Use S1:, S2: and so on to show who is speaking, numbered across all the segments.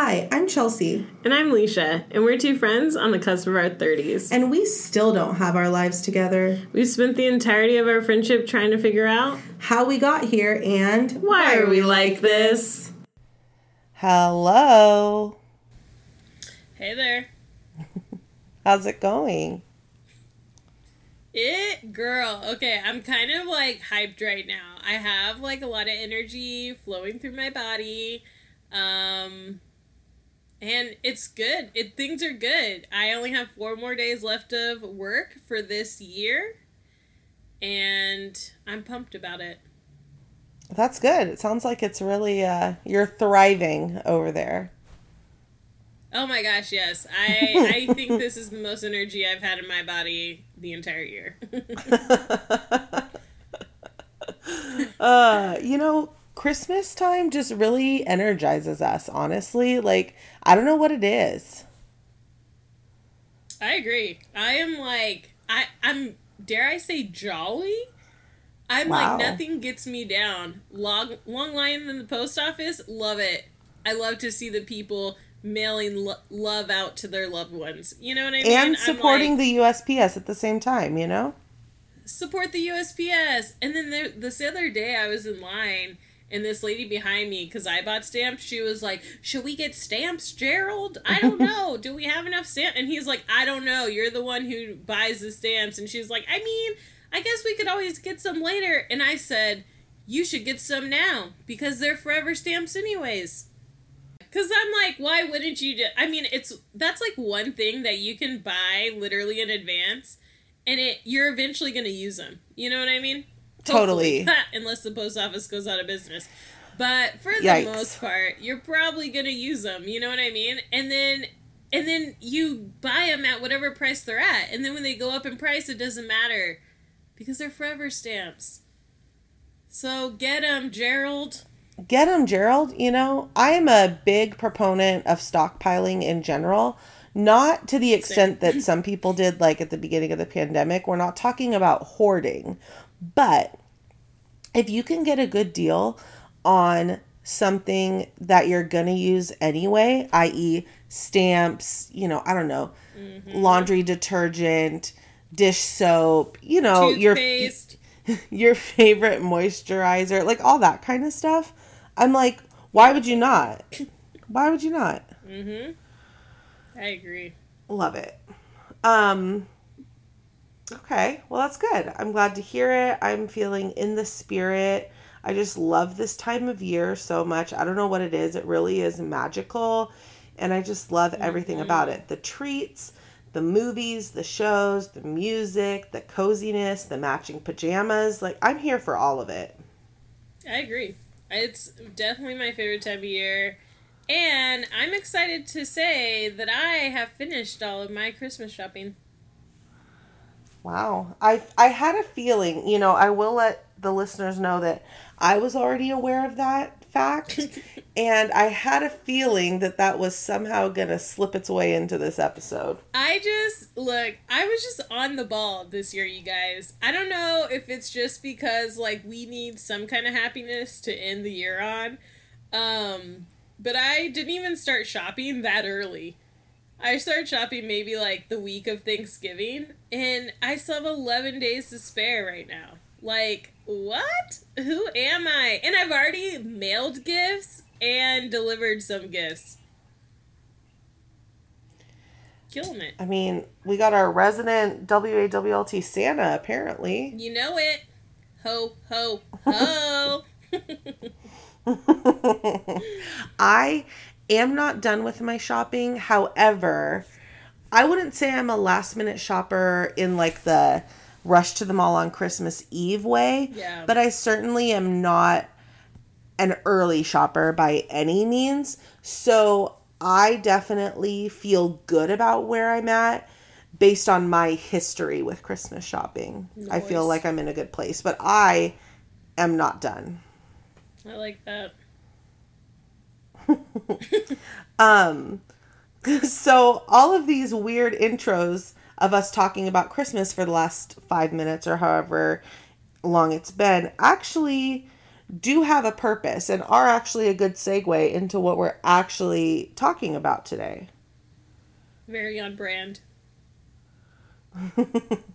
S1: Hi, I'm Chelsea.
S2: And I'm Leisha, and we're two friends on the cusp of our 30s.
S1: And we still don't have our lives together.
S2: We've spent the entirety of our friendship trying to figure out
S1: how we got here and
S2: why, why are we like this.
S1: Hello.
S3: Hey there.
S1: How's it going?
S3: It girl, okay, I'm kind of like hyped right now. I have like a lot of energy flowing through my body. Um and it's good. It things are good. I only have 4 more days left of work for this year and I'm pumped about it.
S1: That's good. It sounds like it's really uh you're thriving over there.
S3: Oh my gosh, yes. I I think this is the most energy I've had in my body the entire year.
S1: uh, you know, Christmas time just really energizes us, honestly. Like, I don't know what it is.
S3: I agree. I am like I I'm dare I say jolly? I'm wow. like nothing gets me down. Long long line in the post office, love it. I love to see the people mailing lo- love out to their loved ones. You know what I mean?
S1: And supporting like, the USPS at the same time, you know?
S3: Support the USPS. And then there, this other day I was in line and this lady behind me, because I bought stamps, she was like, Should we get stamps, Gerald? I don't know. Do we have enough stamps? And he's like, I don't know. You're the one who buys the stamps. And she's like, I mean, I guess we could always get some later. And I said, You should get some now because they're forever stamps, anyways. Because I'm like, why wouldn't you? Do- I mean, it's that's like one thing that you can buy literally in advance, and it you're eventually going to use them. You know what I mean?
S1: Totally.
S3: Unless the post office goes out of business. But for the Yikes. most part, you're probably going to use them. You know what I mean? And then and then you buy them at whatever price they're at. And then when they go up in price, it doesn't matter because they're forever stamps. So get them, Gerald
S1: get them, Gerald. You know, I am a big proponent of stockpiling in general. Not to the extent that some people did, like at the beginning of the pandemic. We're not talking about hoarding. But if you can get a good deal on something that you're going to use anyway, i.e., stamps, you know, I don't know, mm-hmm. laundry detergent, dish soap, you know,
S3: Toothpaste.
S1: your your favorite moisturizer, like all that kind of stuff. I'm like, why would you not? Why would you not?
S3: Mhm. I agree.
S1: Love it. Um Okay, well that's good. I'm glad to hear it. I'm feeling in the spirit. I just love this time of year so much. I don't know what it is. It really is magical and I just love everything mm-hmm. about it. The treats, the movies, the shows, the music, the coziness, the matching pajamas. Like I'm here for all of it.
S3: I agree. It's definitely my favorite time of year. And I'm excited to say that I have finished all of my Christmas shopping.
S1: Wow. I I had a feeling, you know, I will let the listeners know that I was already aware of that fact. and I had a feeling that that was somehow going to slip its way into this episode.
S3: I just, look, I was just on the ball this year, you guys. I don't know if it's just because, like, we need some kind of happiness to end the year on. Um, but I didn't even start shopping that early. I started shopping maybe like the week of Thanksgiving, and I still have 11 days to spare right now. Like, what? Who am I? And I've already mailed gifts and delivered some gifts. Killing it.
S1: I mean, we got our resident WAWLT Santa, apparently.
S3: You know it. Ho, ho, ho.
S1: I am not done with my shopping. However, I wouldn't say I'm a last minute shopper in like the rush to the mall on Christmas Eve way.
S3: Yeah.
S1: But I certainly am not an early shopper by any means. So I definitely feel good about where I'm at based on my history with Christmas shopping. Nice. I feel like I'm in a good place, but I am not done.
S3: I like that.
S1: um so all of these weird intros of us talking about Christmas for the last five minutes or however long it's been actually do have a purpose and are actually a good segue into what we're actually talking about today.
S3: Very on brand.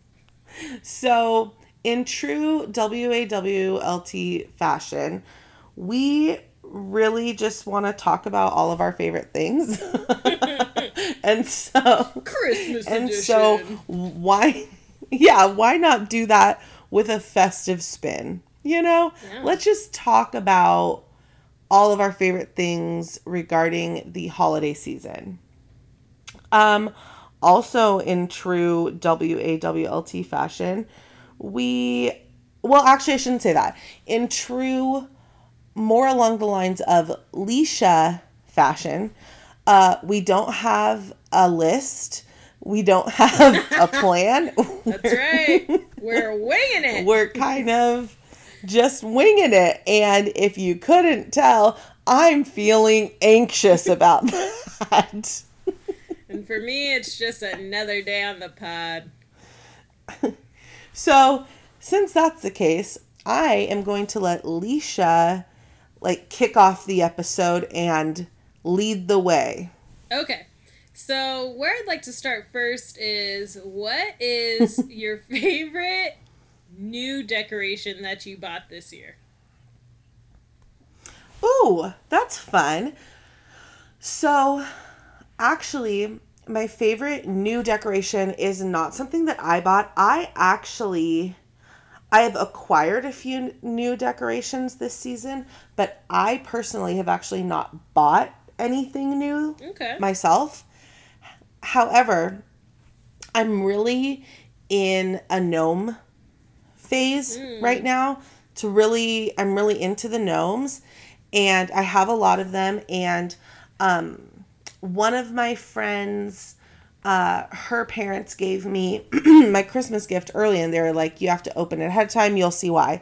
S1: So, in true WAWLT fashion, we really just want to talk about all of our favorite things. and so
S3: Christmas
S1: and
S3: edition.
S1: so why yeah, why not do that with a festive spin? You know?
S3: Yeah.
S1: Let's just talk about all of our favorite things regarding the holiday season. Um also in true WAWLT fashion, we well actually I shouldn't say that. In true more along the lines of Leisha fashion, uh, we don't have a list. We don't have a plan.
S3: That's right. We're winging it.
S1: We're kind of just winging it. And if you couldn't tell, I'm feeling anxious about that.
S3: And for me, it's just another day on the pod.
S1: So, since that's the case, I am going to let Leisha like kick off the episode and lead the way.
S3: Okay. So, where I'd like to start first is what is your favorite new decoration that you bought this year?
S1: Ooh, that's fun. So, actually, my favorite new decoration is not something that I bought. I actually I have acquired a few new decorations this season, but I personally have actually not bought anything new
S3: Okay.
S1: myself. However, I'm really in a gnome phase right now to really I'm really into the gnomes and I have a lot of them and um one of my friends uh her parents gave me my Christmas gift early and they were like you have to open it ahead of time you'll see why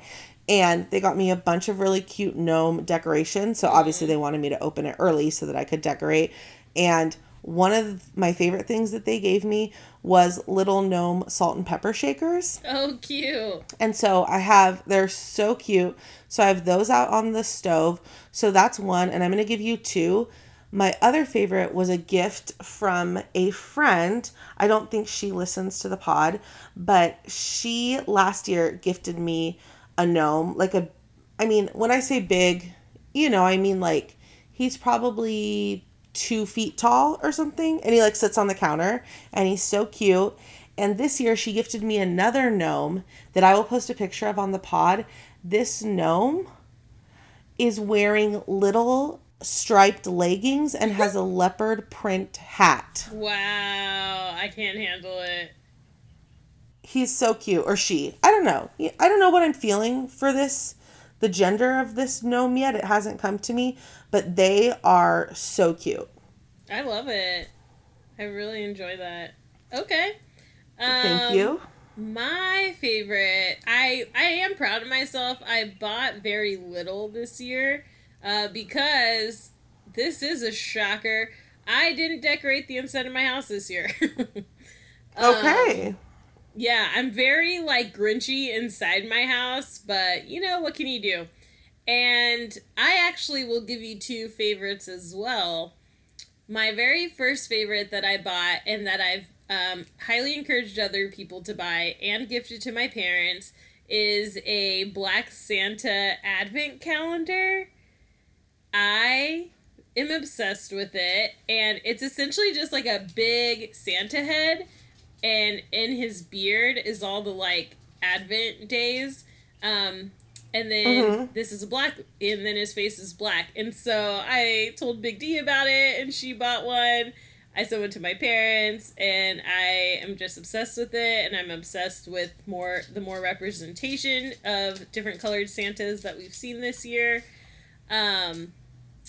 S1: and they got me a bunch of really cute gnome decorations so obviously they wanted me to open it early so that I could decorate and one of my favorite things that they gave me was little gnome salt and pepper shakers
S3: Oh, cute.
S1: and so I have, they're so cute. So I have those out on the stove. So that's one. And I'm going to give you two. My other favorite was a gift from a friend. I don't think she listens to the pod, but she last year gifted me a gnome. Like a, I mean, when I say big, you know, I mean like he's probably two feet tall or something. And he like sits on the counter and he's so cute. And this year she gifted me another gnome that I will post a picture of on the pod. This gnome is wearing little striped leggings and has a leopard print hat.
S3: Wow. I can't handle it.
S1: He's so cute, or she. I don't know. I don't know what I'm feeling for this, the gender of this gnome yet. It hasn't come to me, but they are so cute.
S3: I love it. I really enjoy that. Okay. Um,
S1: Thank you.
S3: My favorite. I I am proud of myself. I bought very little this year uh, because this is a shocker. I didn't decorate the inside of my house this year. Um,
S1: Okay.
S3: yeah, I'm very like grinchy inside my house, but you know what can you do? And I actually will give you two favorites as well. My very first favorite that I bought and that I've um, highly encouraged other people to buy and gifted to my parents is a Black Santa Advent calendar. I am obsessed with it, and it's essentially just like a big Santa head, and in his beard is all the like Advent days. Um, and then
S1: Mhm.
S3: this is a black, and then his face is black. And so I told Big D about it, and she bought one. I sent one to my parents, and I am just obsessed with it. And I'm obsessed with more the more representation of different colored Santas that we've seen this year. Um,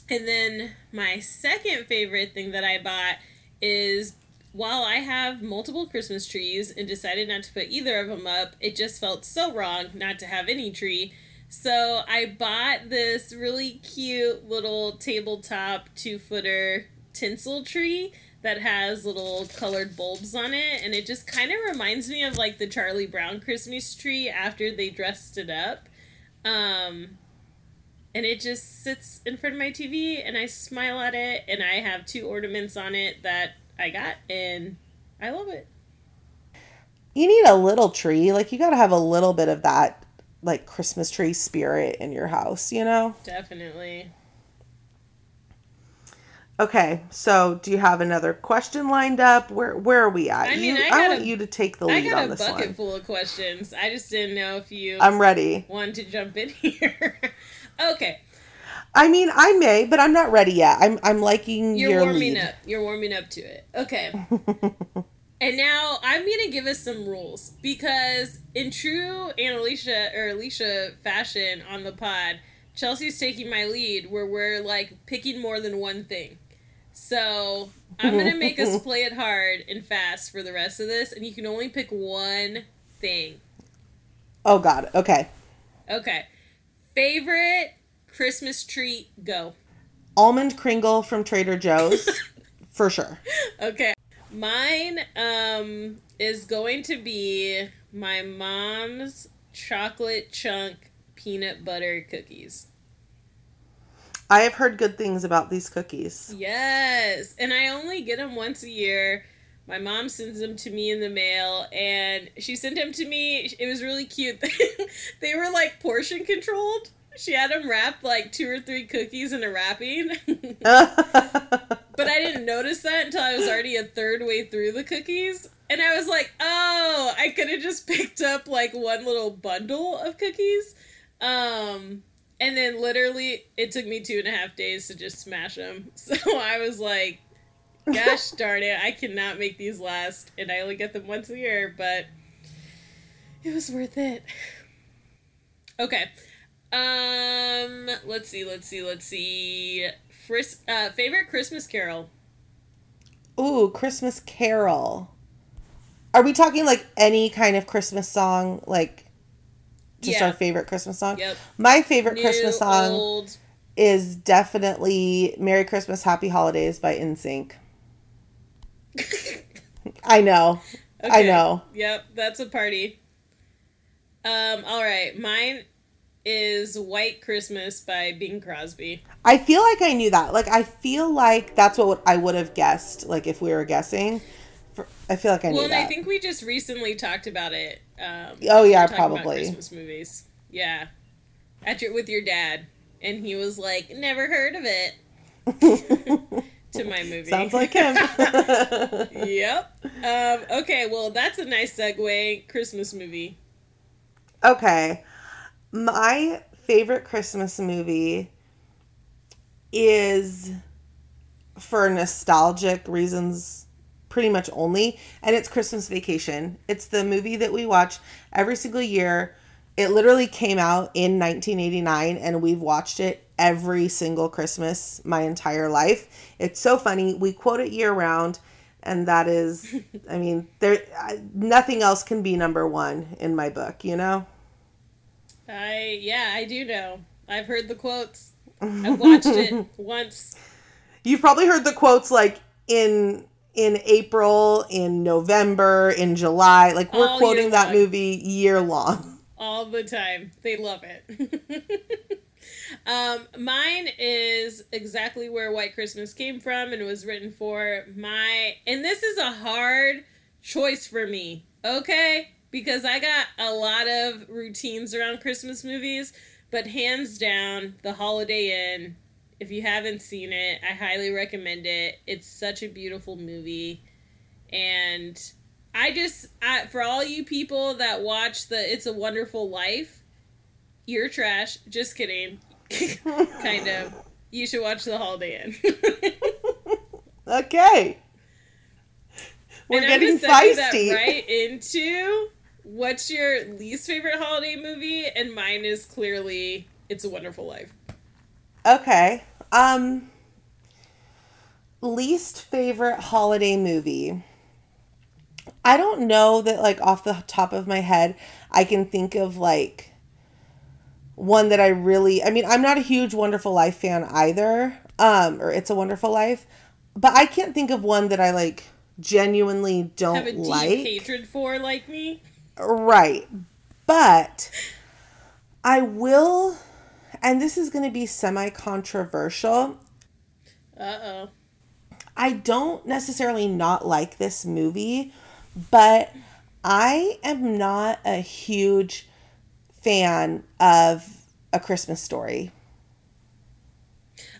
S3: and then my second favorite thing that I bought is while I have multiple Christmas trees and decided not to put either of them up, it just felt so wrong not to have any tree. So I bought this really cute little tabletop two footer tinsel tree that has little colored bulbs on it and it just kind of reminds me of like the Charlie Brown Christmas tree after they dressed it up. Um and it just sits in front of my TV and I smile at it and I have two ornaments on it that I got and I love it.
S1: You need a little tree. Like you got to have a little bit of that like Christmas tree spirit in your house, you know?
S3: Definitely.
S1: Okay, so do you have another question lined up? Where where are we at?
S3: I mean,
S1: you,
S3: I
S1: I,
S3: got
S1: want
S3: a-
S1: you to take the
S3: I
S1: lead
S3: got
S1: on
S3: a bucket full of questions. I just didn't know if you
S1: I'm ready.
S3: wanted to jump in here. Okay.
S1: I mean, I may, but I'm not ready yet. I'm I'm liking
S3: You're
S1: your
S3: warming
S1: lead.
S3: up. You're warming up to it. Okay. and now I'm gonna give us some rules because in true Annalisa or Alicia fashion on the pod, Chelsea's taking my lead where we're like picking more than one thing. So I'm gonna make us play it hard and fast for the rest of this, and you can only pick one thing.
S1: Oh God. Okay.
S3: Okay. Favorite Christmas treat? Go.
S1: Almond Kringle from Trader Joe's, for sure.
S3: Okay. Mine um is going to be my mom's chocolate chunk peanut butter cookies.
S1: I have heard good things about these cookies.
S3: Yes. And I only get them once a year. My mom sends them to me in the mail and she sent them to me. It was really cute. they were like portion controlled. She had them wrapped like two or three cookies in a wrapping. But I didn't notice that until I was already a third way through the cookies. And I was like, oh, I could have just picked up like one little bundle of cookies. Um, and then literally it took me two and a half days to just smash them. So I was like, gosh darn it, I cannot make these last. And I only get them once a year, but it was worth it. Okay. Um, let's see, let's see, let's see. Fris- uh, favorite Christmas carol.
S1: Ooh, Christmas Carol. Are we talking like any kind of Christmas song? Like just
S3: Yeah.
S1: our favorite Christmas song?
S3: Yep.
S1: My favorite
S3: New,
S1: Christmas song
S3: old.
S1: is definitely Merry Christmas, Happy Holidays by NSYNC. I know. I know.
S3: Yep, that's a party. Um, all right, mine is White Christmas by Bing Crosby.
S1: I feel like I knew that. Like I feel like that's what I would have guessed. Like if we were guessing, I feel like I knew
S3: Well,
S1: that.
S3: I think we just recently talked about it. Um,
S1: Oh, yeah, probably.
S3: Christmas movies. Yeah, at your with your dad, and he was like, "Never heard of it." to my movie.
S1: Sounds like him.
S3: yep. Um, okay, well, that's a nice segue. Christmas movie.
S1: okay, my favorite Christmas movie is for nostalgic reasons pretty much only and it's christmas vacation it's the movie that we watch every single year it literally came out in 1989 and we've watched it every single christmas my entire life it's so funny we quote it year round and that is i mean there I- nothing else can be number one in my book you know
S3: I yeah, I do know. I've heard the quotes. I've watched it once.
S1: You've probably heard the quotes like in in April, in November, in July. Like we're
S3: All
S1: quoting that
S3: long.
S1: movie year long.
S3: All the time. They love it. um, mine is exactly where White Christmas came from and it was written for. My and this is a hard choice for me, okay? Because I got a lot of routines around Christmas movies, but hands down, The Holiday Inn. If you haven't seen it, I highly recommend it. It's such a beautiful movie. And I just, I, for all you people that watch the It's a Wonderful Life, you're trash. Just kidding. kind of. You should watch The Holiday Inn.
S1: Okay. We're
S3: and
S1: getting
S3: I'm gonna that
S1: feisty.
S3: right into what's your least favorite holiday movie, and mine is clearly It's a Wonderful Life.
S1: Okay. Um least favorite holiday movie. I don't know that like off the top of my head I can think of like one that I really I mean I'm not a huge Wonderful Life fan either. Um or It's a Wonderful Life, but I can't think of one that I like genuinely
S3: Have a
S1: don't
S3: deep
S1: like.
S3: hatred for, like me.
S1: Right. But I will and this is going to be semi controversial.
S3: Uh oh.
S1: I don't necessarily not like this movie, but I am not a huge fan of A Christmas Story.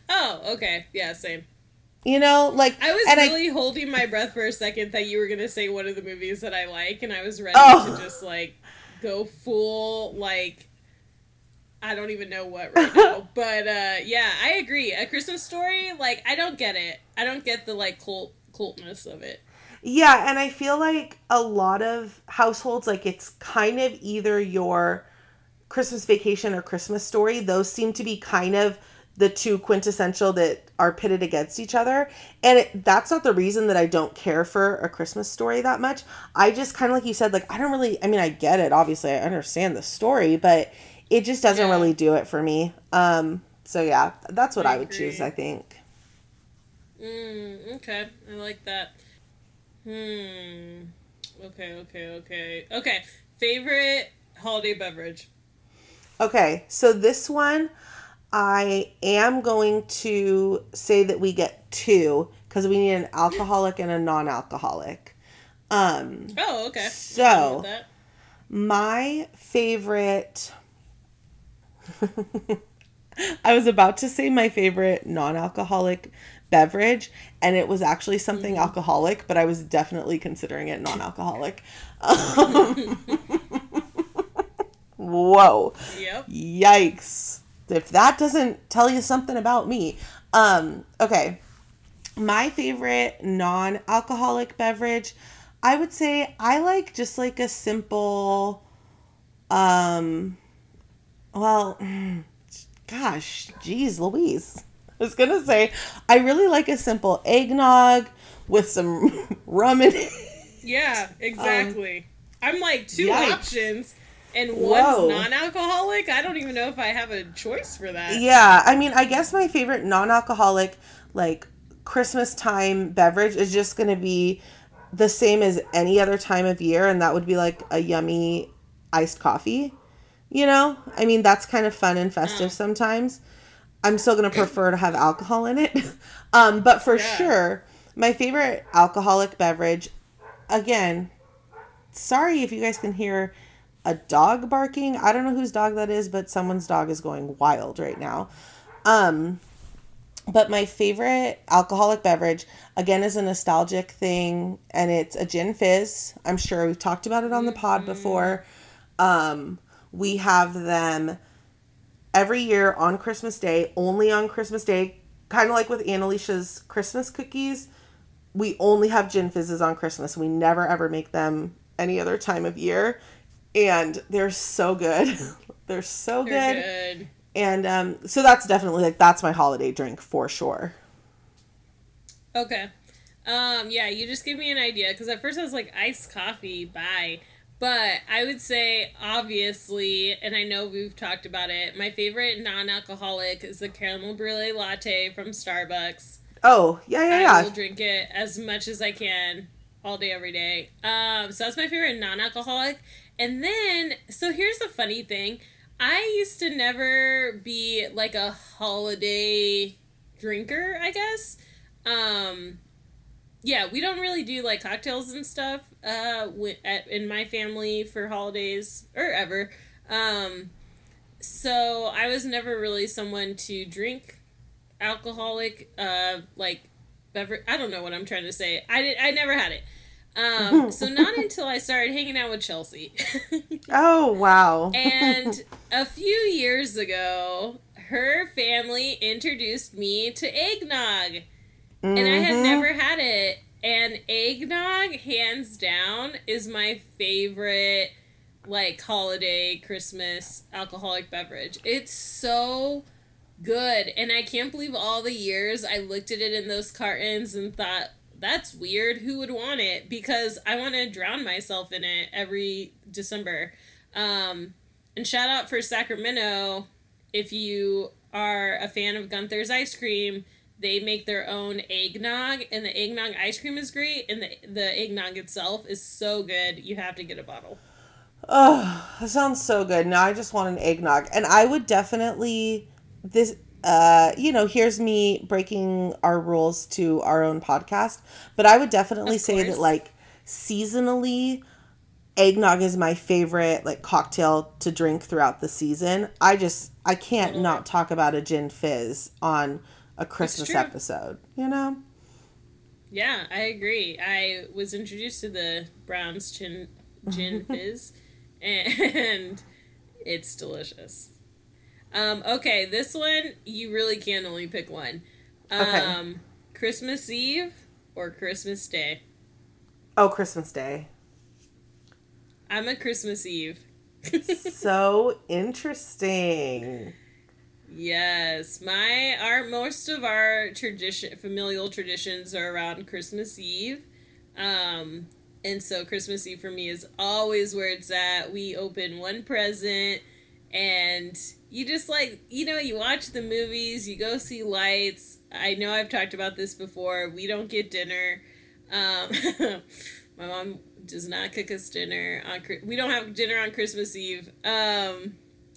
S3: Oh, okay. Yeah, same.
S1: You know, like
S3: I was really holding my breath for a second that you were gonna say one of the movies that I like, and I was ready
S1: Oh.
S3: to just like go full like I don't even know what right now. but uh yeah, I agree. A Christmas story, like I don't get it. I don't get the like cult cultness of it.
S1: Yeah, and I feel like a lot of households, like it's kind of either your Christmas vacation or Christmas story. Those seem to be kind of the two quintessential that are pitted against each other. And it, that's not the reason that I don't care for a Christmas story that much. I just kind of like you said, like, I don't really, I mean, I get it. Obviously, I understand the story, but it just doesn't
S3: Yeah.
S1: really do it for me. Um, so yeah, that's what I,
S3: I
S1: would choose. I think.
S3: Mm, okay. I like that. Hmm. Okay, okay, okay. Okay. Favorite holiday beverage.
S1: Okay, so this one, I am going to say that we get two because we need an alcoholic and a non-alcoholic. Um,
S3: Oh, okay.
S1: So-
S3: I'm fine with that.
S1: my favorite. I was about to say my favorite non-alcoholic beverage, and it was actually something alcoholic, but I was definitely considering it non-alcoholic. Um, whoa.
S3: Yep.
S1: Yikes. If that doesn't tell you something about me. Um, okay. My favorite non alcoholic beverage, I would say I like just like a simple, um, well, gosh, geez, Louise. I was gonna say, I really like a simple eggnog with some rum in it.
S3: Yeah, exactly. I'm like two
S1: Um, yikes.
S3: options, and
S1: Whoa.
S3: one's non-alcoholic. I don't even know if I have a choice for that.
S1: Yeah, I mean, I guess my favorite non-alcoholic like Christmas time beverage is just going to be the same as any other time of year and that would be like a yummy iced coffee. You know? I mean, that's kind of fun and festive
S3: Mm.
S1: sometimes. I'm still going to prefer to have alcohol in it. um, but for
S3: Yeah.
S1: sure, my favorite alcoholic beverage again, sorry if you guys can hear a dog barking. I don't know whose dog that is, but someone's dog is going wild right now. Um but my favorite alcoholic beverage again is a nostalgic thing and it's a gin fizz. I'm sure we've talked about it on the pod before. Um we have them every year on Christmas Day, only on Christmas Day, kind of like with Annalicia's Christmas cookies. We only have gin fizzes on Christmas. We never ever make them any other time of year. And they're so good. they're so
S3: They're
S1: good.
S3: good.
S1: And um, so that's definitely like that's my holiday drink for sure.
S3: Okay. Um, yeah, you just gave me an idea because at first I was like iced coffee, bye. But I would say obviously, and I know we've talked about it. My favorite non-alcoholic is the caramel brulee latte from Starbucks.
S1: Oh yeah yeah yeah.
S3: I will drink it as much as I can all day, every day. Um, so that's my favorite non-alcoholic. And then, so here's the funny thing: I used to never be like a holiday drinker. I guess. Um, yeah, we don't really do like cocktails and stuff. Uh, at, in my family for holidays or ever. Um, so I was never really someone to drink alcoholic uh like beverage i don't know what i'm trying to say i did, i never had it um so not until i started hanging out with chelsea
S1: Oh wow.
S3: and a few years ago her family introduced me to eggnog and i had
S1: Mhm.
S3: never had it and eggnog hands down is my favorite like holiday christmas alcoholic beverage. It's so good and i can't believe all the years i looked at it in those cartons and thought that's weird. Who would want it? Because i want to drown myself in it every december. Um, and shout out for sacramento if you are a fan of gunther's ice cream they make their own eggnog and the eggnog ice cream is great and the, the eggnog itself is so good you have to get a bottle
S1: Oh, that sounds so good. Now I just want an eggnog. And I would definitely this uh you know here's me breaking our rules to our own podcast but i would definitely say that like seasonally eggnog is my favorite like cocktail to drink throughout the season i just i can't not talk about a gin fizz on a christmas episode you know
S3: Yeah, I agree. I was introduced to the Browns gin, gin fizz, and it's delicious. Um, okay, this one you really can only pick one.
S1: Okay.
S3: Um, Christmas Eve or Christmas Day.
S1: oh christmas day
S3: I'm a Christmas Eve.
S1: so interesting
S3: Yes, my our most of our tradition familial traditions are around Christmas Eve. Um and so Christmas Eve for me is always where it's at. We open one present and you just like, you know, you watch the movies, you go see lights. I know I've talked about this before. We don't get dinner. Um my mom does not cook us dinner on we don't have dinner on Christmas Eve. Um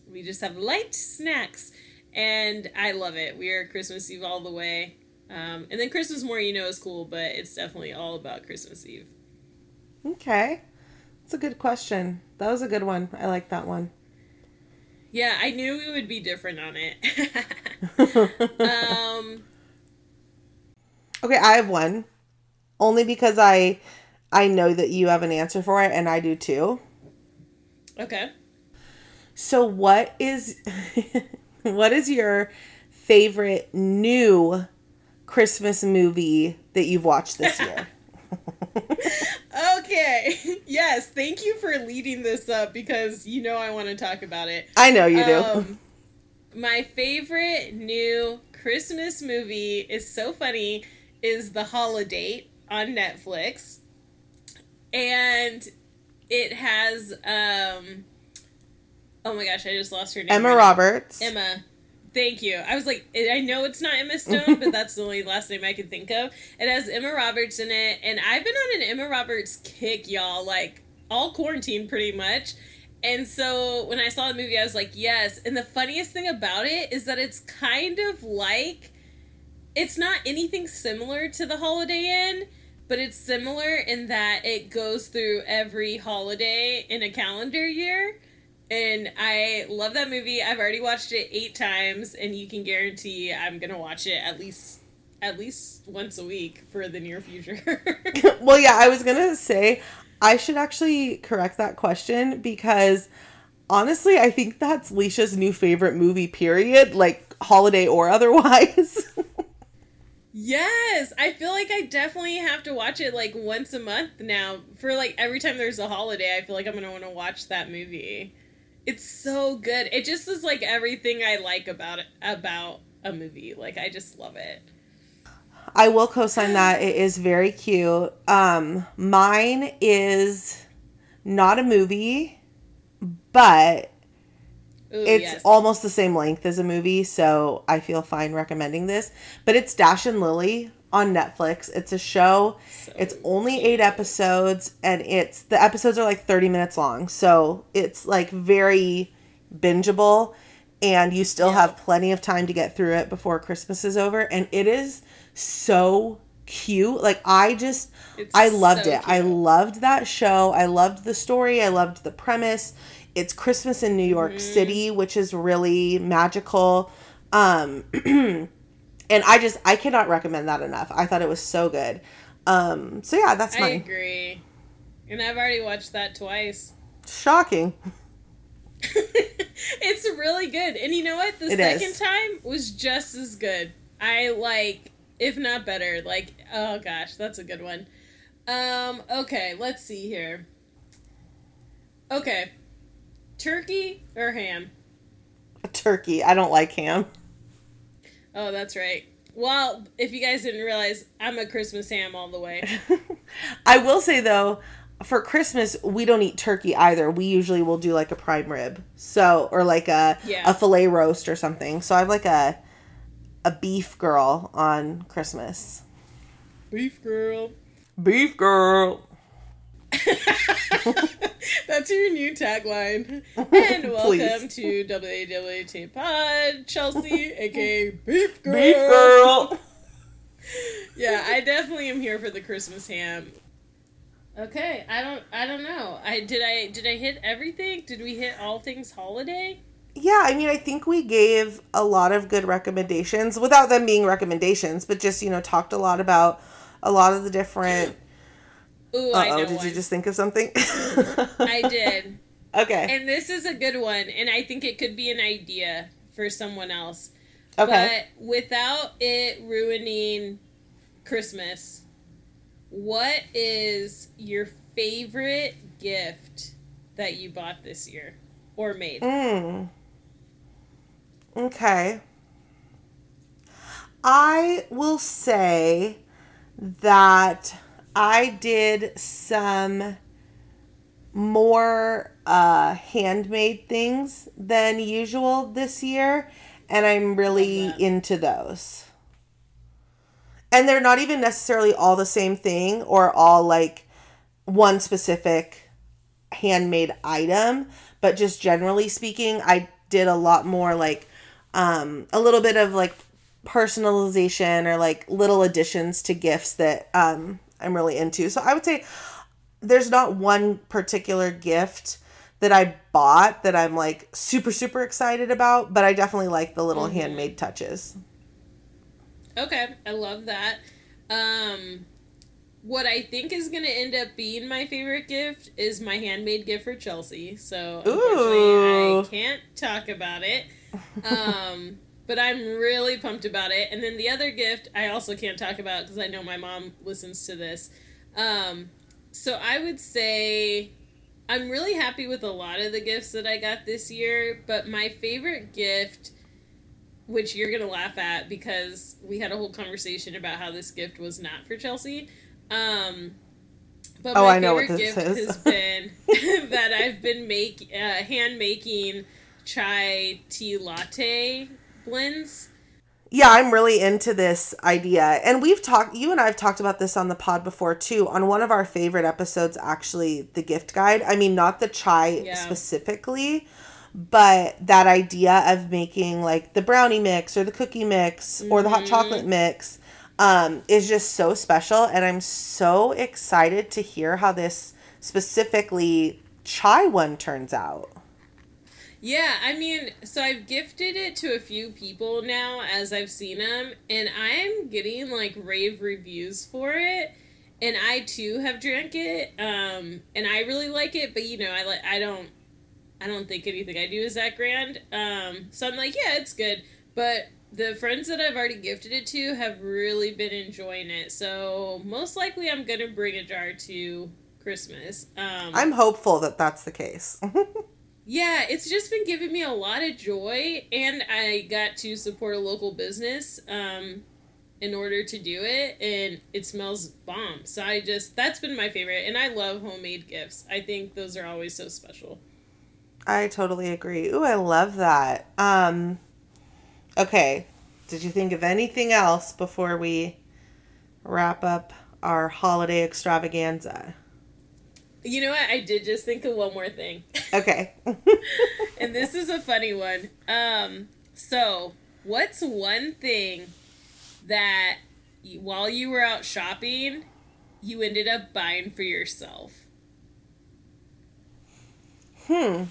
S3: we just have light snacks and I love it. We are Christmas Eve all the way. Um, and then Christmas morning, you know, is cool, but it's definitely all about Christmas Eve.
S1: okay that's a good question that was a good one i like that one
S3: Yeah, I knew we would be different on it. um,
S1: Okay, I have one. Only because I I know that you have an answer for it and I do too.
S3: okay.
S1: So what is what is your favorite new Christmas movie that you've watched this year?
S3: Okay. Yes, thank you for leading this up because you know I want to talk about it.
S1: I know you do.
S3: Um, my favorite new Christmas movie is so funny is The Holidate on Netflix. And it has um Oh my gosh, I just lost her name.
S1: Emma
S3: right now.
S1: Roberts.
S3: Emma. Thank you. I was like, I know it's not Emma Stone, but that's the only last name I could think of. It has Emma Roberts in it, and I've been on an Emma Roberts kick, y'all, like all quarantine pretty much. And so when I saw the movie, I was like, yes. And the funniest thing about it is that it's kind of like, it's not anything similar to The Holiday Inn, but it's similar in that it goes through every holiday in a calendar year. And I love that movie. I've already watched it eight times, and you can guarantee I'm gonna watch it at least at least once a week for the near future.
S1: well, yeah, I was going to say I should actually correct that question because honestly, I think that's Leisha's new favorite movie period, like holiday or otherwise.
S3: yes, I feel like I definitely have to watch it like once a month now. For like every time there's a holiday, I feel like I'm gonna want to watch that movie. It's so good. It just is like everything I like about it about a movie. Like I just love it.
S1: I will co-sign that. It is very cute. Um, mine is not a movie, but
S3: Ooh,
S1: it's
S3: yes.
S1: almost the same length as a movie, so I feel fine recommending this. But it's Dash and Lily on Netflix. It's a show.
S3: So
S1: it's only eight episodes, and it's the episodes are like thirty minutes long, so it's like very bingeable, and you still
S3: Yeah.
S1: have plenty of time to get through it before Christmas is over. And it is so cute. Like I just
S3: It's
S1: I loved
S3: so
S1: it. I loved that show. I loved the story. I loved the premise. It's Christmas in New York
S3: Mm-hmm.
S1: City, which is really magical. Um and I just I cannot recommend that enough. I thought it was so good. Um so yeah, that's
S3: I agree. And I've already watched that twice.
S1: Shocking.
S3: it's really good. And you know what? The
S1: It
S3: second
S1: is.
S3: time was just as good. I like if not better. Like oh gosh, that's a good one. Um okay, let's see here. Okay. Turkey or ham?
S1: Turkey. I don't like ham.
S3: Oh, that's right. Well, if you guys didn't realize, I'm a Christmas ham all the way.
S1: I will say though, for Christmas we don't eat turkey either. We usually will do like a prime rib. So or like a
S3: Yeah.
S1: a fillet roast or something. So I'm like a a beef girl on Christmas.
S3: Beef girl.
S1: Beef girl.
S3: That's your new tagline. And welcome to WAWT Pod, Chelsea, aka Beef Girl.
S1: Beef girl.
S3: Yeah, I definitely am here for the Christmas ham. Okay, I don't I don't know. I did I did I hit everything? Did we hit all things holiday?
S1: Yeah, I mean, I think we gave a lot of good recommendations without them being recommendations, but just, you know, talked a lot about a lot of the different.
S3: Ooh, I know
S1: oh, did
S3: one.
S1: you just think of something?
S3: I did.
S1: Okay.
S3: And this is a good one, and I think it could be an idea for someone else.
S1: Okay.
S3: But without it ruining Christmas, what is your favorite gift that you bought this year or made?
S1: Mm. Okay. I will say that I did some more uh, handmade things than usual this year, and I'm really into those. And they're not even necessarily all the same thing or all like one specific handmade item, but just generally speaking, I did a lot more like um, a little bit of like personalization or like little additions to gifts that um, I'm really into. So I would say there's not one particular gift that I bought that I'm like super super excited about, but I definitely like the little handmade touches.
S3: Okay, I love that. Um, what I think is going to end up being my favorite gift is my handmade gift for Chelsea. So unfortunately,
S1: Ooh.
S3: I can't talk about it. Um, but I'm really pumped about it. And then the other gift I also can't talk about because I know my mom listens to this. Um, so I would say I'm really happy with a lot of the gifts that I got this year, but my favorite gift which you're gonna laugh at because we had a whole conversation about how this gift was not for Chelsea. Um, but
S1: Oh,
S3: my
S1: I know what
S3: favorite
S1: this
S3: gift
S1: is.
S3: has been that I've been make uh, hand making chai tea latte blends.
S1: Yeah, I'm really into this idea. And we've talked, you and I have talked about this on the pod before too. On one of our favorite episodes, actually, the gift guide. I mean, not the chai
S3: Yeah.
S1: specifically, but that idea of making like the brownie mix or the cookie mix or the hot chocolate mix um, is just so special. And I'm so excited to hear how this specifically chai one turns out.
S3: Yeah, I mean, so I've gifted it to a few people now as I've seen them, and I'm getting like rave reviews for it. And I too have drank it, um, and I really like it. But you know, I like I don't, I don't think anything I do is that grand. Um, so I'm like, yeah, it's good. But the friends that I've already gifted it to have really been enjoying it. So most likely, I'm gonna bring a jar to Christmas. Um,
S1: I'm hopeful that that's the case.
S3: yeah, it's just been giving me a lot of joy, and I got to support a local business um, in order to do it, and it smells bomb. So I just that's been my favorite, and I love homemade gifts. I think those are always so special.
S1: I totally agree. Ooh, I love that. Um okay. Did you think of anything else before we wrap up our holiday extravaganza?
S3: You know what? I did just think of one more thing,
S1: Okay.
S3: and this is a funny one. Um, so what's one thing that y- while you were out shopping, you ended up buying for yourself?
S1: hmm.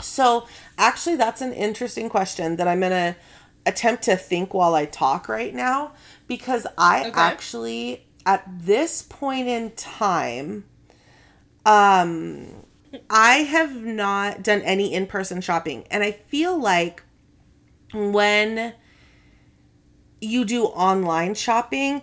S1: So, actually that's an interesting question that I'm going to attempt to think while I talk right now because I
S3: Okay.
S1: actually at this point in time um I have not done any in-person shopping and I feel like when you do online shopping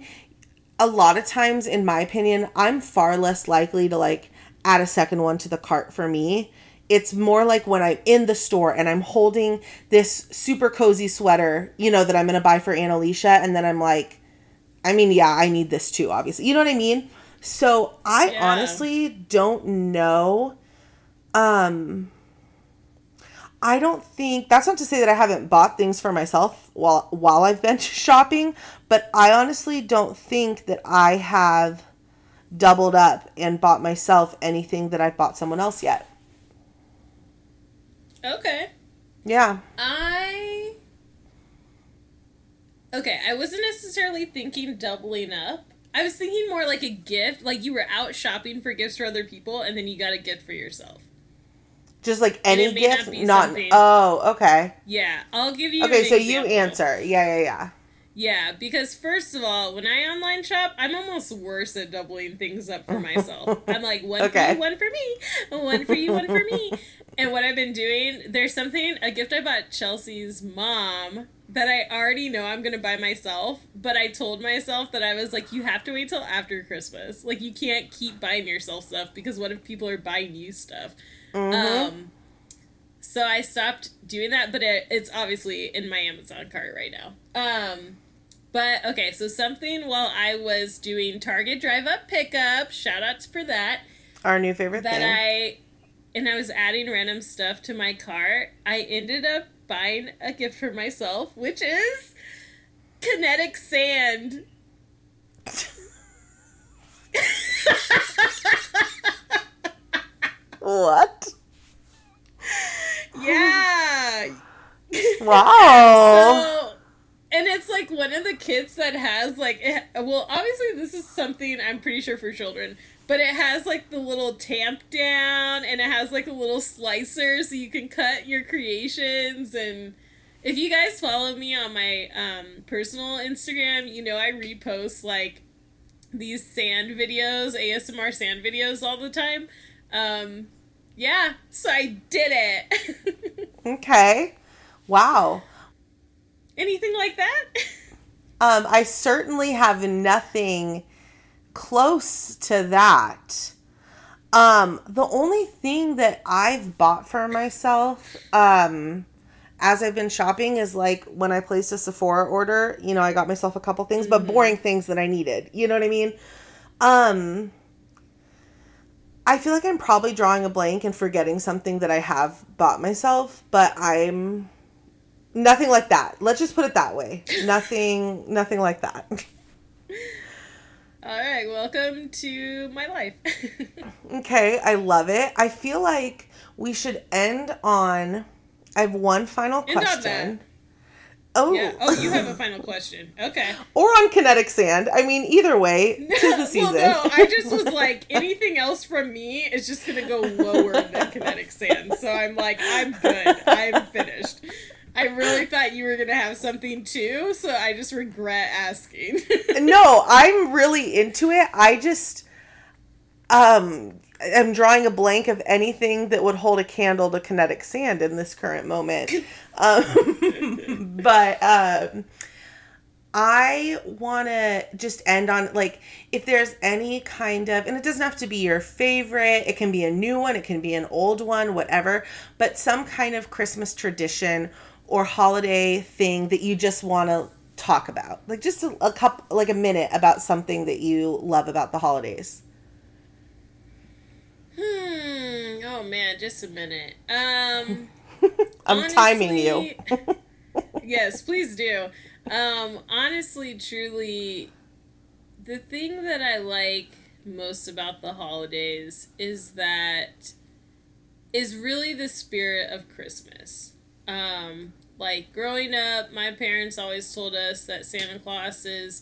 S1: a lot of times in my opinion I'm far less likely to like add a second one to the cart for me it's more like when I'm in the store and I'm holding this super cozy sweater, you know, that I'm gonna buy for Aunt Alicia, and then I'm like, I mean, yeah, I need this too, obviously. You know what I mean? So I
S3: Yeah.
S1: honestly don't know. Um I don't think that's not to say that I haven't bought things for myself while while I've been shopping, but I honestly don't think that I have doubled up and bought myself anything that I've bought someone else yet.
S3: Okay.
S1: Yeah.
S3: I. Okay, I wasn't necessarily thinking doubling up. I was thinking more like a gift, like you were out shopping for gifts for other people, and then you got a gift for yourself.
S1: Just like any
S3: not
S1: gift, not,
S3: something-
S1: oh, okay.
S3: Yeah, I'll give you.
S1: Okay, so you answer. Yeah, yeah, yeah.
S3: Yeah, because first of all, when I online shop, I'm almost worse at doubling things up for myself. I'm like one for you, one for me, one for you, one for me. And what I've been doing, there's something a gift I bought Chelsea's mom that I already know I'm gonna buy myself, but I told myself that I was like, you have to wait till after Christmas. Like you can't keep buying yourself stuff because what if people are buying you stuff? Um, so I stopped doing that, but it, it's obviously in my Amazon cart right now. Um, but okay, so something while I was doing Target Drive Up Pickup, shout outs for that,
S1: Our new favorite thing
S3: that
S1: thing.
S3: I, and I was adding random stuff to my cart, I ended up buying a gift for myself, which is kinetic sand.
S1: what?
S3: Yeah.
S1: Wow.
S3: So, and it's like one of the kits that has like it, well obviously this is something i'm pretty sure for children but it has like the little tamp down and it has like a little slicer so you can cut your creations and if you guys follow me on my um, personal instagram you know i repost like these sand videos asmr sand videos all the time um, yeah so i did it
S1: okay. Wow.
S3: anything like that
S1: Um, I certainly have nothing close to that. Um, the only thing that I've bought for myself, um, as I've been shopping is like when I placed a Sephora order, you know, I got myself a couple things, but boring things that I needed. You know what I mean? Um, I feel like I'm probably drawing a blank and forgetting something that I have bought myself, but I'm nothing like that. Let's just put it that way. nothing nothing like that.
S3: All right, welcome to my life.
S1: Okay, I love it. I feel like we should end on I have one final
S3: End on
S1: question.
S3: that.
S1: Oh,
S3: yeah. Oh, you have a final question. Okay.
S1: or on kinetic sand. I mean, either way, tis the season.
S3: well, no, I just was like, anything else from me is just gonna go lower than kinetic sand. So I'm like, I'm good. I'm finished. I really thought you were gonna have something too, so I just regret asking.
S1: no, I'm really into it. I just um am drawing a blank of anything that would hold a candle to kinetic sand in this current moment. Um, but um I want to just end on like if there's any kind of and it doesn't have to be your favorite, it can be a new one, it can be an old one, whatever, but some kind of Christmas tradition or holiday thing that you just want to talk about. Like just a, a couple like a minute about something that you love about the holidays.
S3: hmm. Oh man, just a minute. Um.
S1: I'm timing you.
S3: yes, please do. Um, honestly, truly, the thing that I like most about the holidays is that is really the spirit of Christmas. Um, like growing up, my parents always told us that Santa Claus is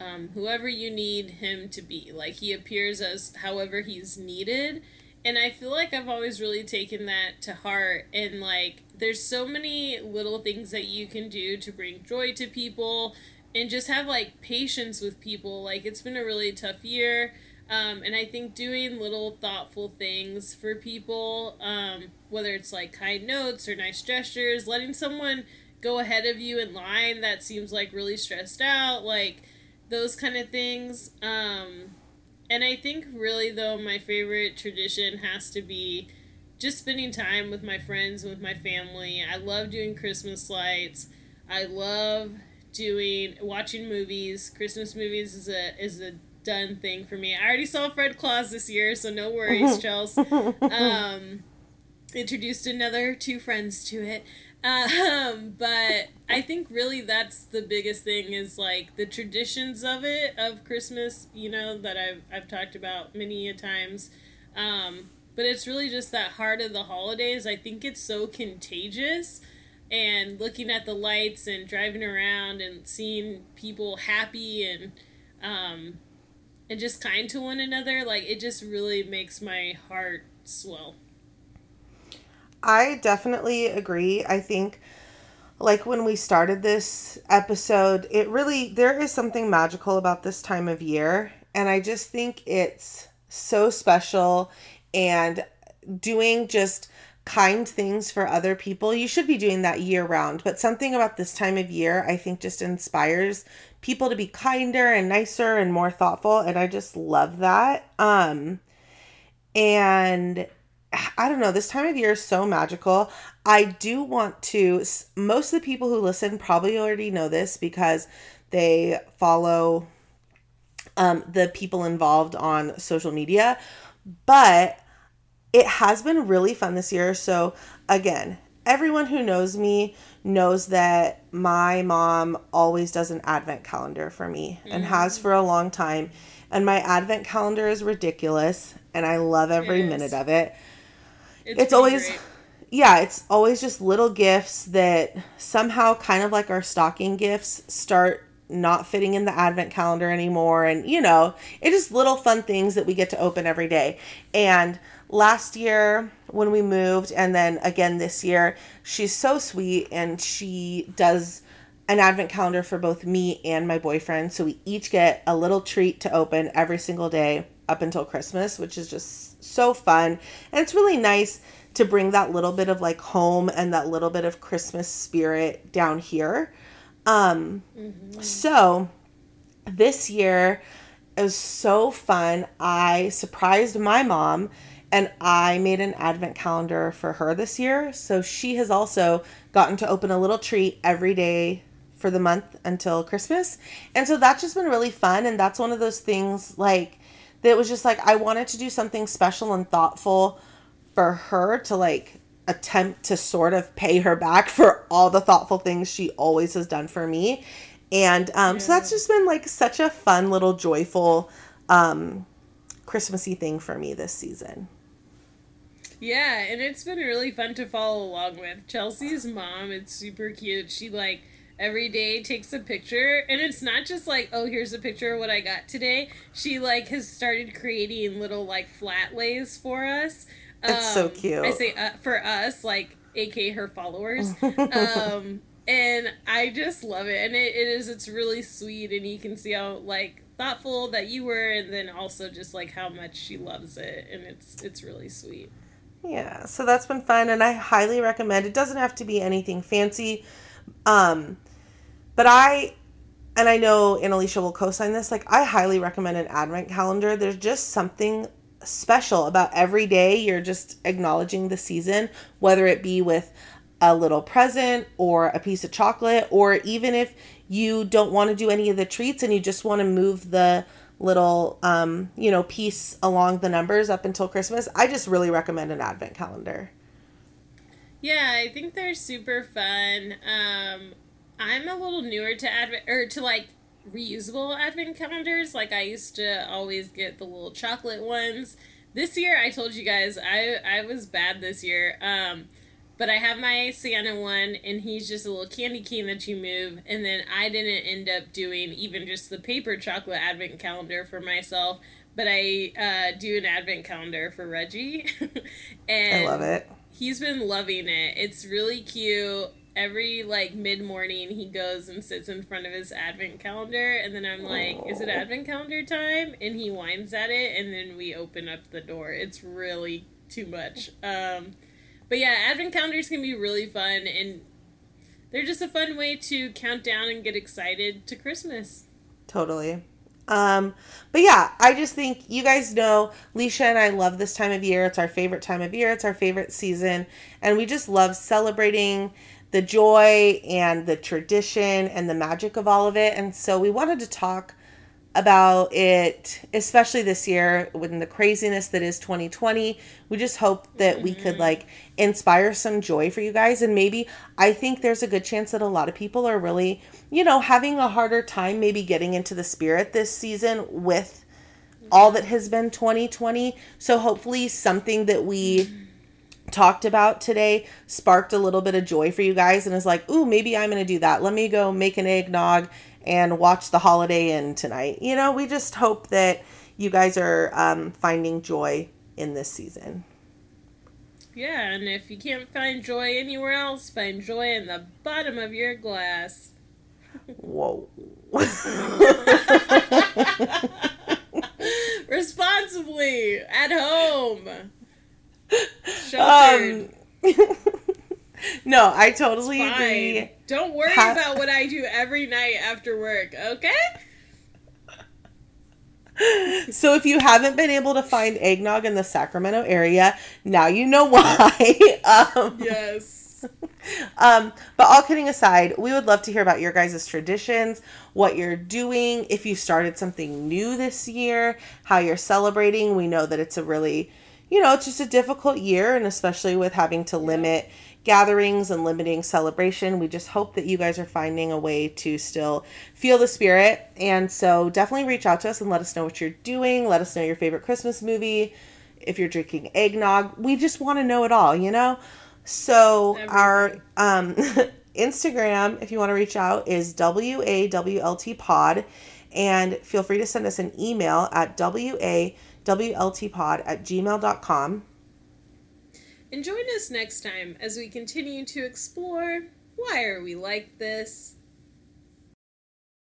S3: um, whoever you need him to be. Like he appears as however he's needed. And I feel like I've always really taken that to heart. And like, there's so many little things that you can do to bring joy to people and just have like patience with people. Like, it's been a really tough year. Um, and I think doing little thoughtful things for people, um, whether it's like kind notes or nice gestures, letting someone go ahead of you in line that seems like really stressed out, like those kind of things. Um, and I think really though my favorite tradition has to be just spending time with my friends with my family. I love doing Christmas lights. I love doing watching movies. Christmas movies is a is a done thing for me. I already saw Fred Claus this year, so no worries, Chels. Um, introduced another two friends to it. Um, but I think really that's the biggest thing is like the traditions of it of Christmas, you know, that I've I've talked about many a times. Um, but it's really just that heart of the holidays. I think it's so contagious and looking at the lights and driving around and seeing people happy and um, and just kind to one another, like it just really makes my heart swell.
S1: I definitely agree. I think like when we started this episode, it really there is something magical about this time of year and I just think it's so special and doing just kind things for other people. You should be doing that year round, but something about this time of year I think just inspires people to be kinder and nicer and more thoughtful and I just love that. Um and I don't know, this time of year is so magical. I do want to most of the people who listen probably already know this because they follow um, the people involved on social media, but it has been really fun this year. So, again, everyone who knows me knows that my mom always does an advent calendar for me mm-hmm. and has for a long time. And my advent calendar is ridiculous and I love every minute of it. It's, it's always great. yeah, it's always just little gifts that somehow kind of like our stocking gifts start not fitting in the advent calendar anymore and you know, it is little fun things that we get to open every day. And last year when we moved and then again this year, she's so sweet and she does an advent calendar for both me and my boyfriend. So we each get a little treat to open every single day up until Christmas, which is just so fun. And it's really nice to bring that little bit of like home and that little bit of Christmas spirit down here. Um, mm-hmm. So this year it was so fun. I surprised my mom and I made an advent calendar for her this year. So she has also gotten to open a little treat every day for the month until Christmas. And so that's just been really fun. And that's one of those things like that was just like I wanted to do something special and thoughtful for her to like attempt to sort of pay her back for all the thoughtful things she always has done for me. And um, yeah. so that's just been like such a fun little joyful um, Christmassy thing for me this season.
S3: Yeah, and it's been really fun to follow along with. Chelsea's mom, it's super cute. She like every day takes a picture. And it's not just like oh here's a picture of what i got today. She like has started creating little like flat lays for us.
S1: It's um, so cute.
S3: i say uh, for us like aka her followers. Um and i just love it. And it, it is it's really sweet. And you can see how like thoughtful that you were. And then also just like how much she loves it. And it's it's really sweet.
S1: Yeah. So that's been fun. And i highly recommend it doesn't have to be anything fancy. Um but I, and I know Annalicia will co sign this, like, I highly recommend an advent calendar. There's just something special about every day you're just acknowledging the season, whether it be with a little present or a piece of chocolate, or even if you don't want to do any of the treats and you just want to move the little um, you know piece along the numbers up until christmas i just really recommend an advent calendar
S3: yeah i think they're super fun um, I'm a little newer to advent or to like reusable advent calendars. Like I used to always get the little chocolate ones. This year, I told you guys I I was bad this year. Um, but I have my Santa one, and he's just a little candy cane that you move. And then I didn't end up doing even just the paper chocolate advent calendar for myself, but I uh, do an advent calendar for Reggie.
S1: and I love it.
S3: He's been loving it. It's really cute every like mid morning he goes and sits in front of his advent calendar and then I'm like, Is it advent calendar time? And he whines at it and then we open up the door. It's really too much. Um but yeah, advent calendars can be really fun and they're just a fun way to count down and get excited to Christmas.
S1: Totally. Um, but yeah, I just think you guys know Leisha and I love this time of year. It's our favorite time of year. It's our favorite season. And we just love celebrating the joy and the tradition and the magic of all of it. And so we wanted to talk about it, especially this year with the craziness that is 2020. We just hope that we could mm-hmm. like inspire some joy for you guys. And maybe I think there's a good chance that a lot of people are really, you know, having a harder time maybe getting into the spirit this season with all that has been 2020. So hopefully something that we mm-hmm. Talked about today sparked a little bit of joy for you guys and is like, ooh, maybe I'm going to do that. Let me go make an eggnog and watch the Holiday Inn tonight. You know, we just hope that you guys are um, finding joy in this season.
S3: Yeah, and if you can't find joy anywhere else, find joy in the bottom of your glass.
S1: Whoa.
S3: Responsibly at home. Sheltered.
S1: Um, no, I totally agree.
S3: Don't worry
S1: Ha-
S3: about what I do every night after work, okay?
S1: So if you haven't been able to find eggnog in the Sacramento area, now you know why. um,
S3: Yes.
S1: Um, but all kidding aside, we would love to hear about your guys' traditions, what you're doing, if you started something new this year, how you're celebrating. We know that it's a really, you know, it's just a difficult year, and especially with having to limit gatherings and limiting celebration, we just hope that you guys are finding a way to still feel the spirit. And so definitely reach out to us and let us know what you're doing. Let us know your favorite Christmas movie. If you're drinking eggnog, we just want to know it all, you know? So our um, Instagram, if you want to reach out, is WAWLT Pod. And feel free to send us an email at WAWLTpod at gmail.com.
S3: And join us next time as we continue to explore why are we like this?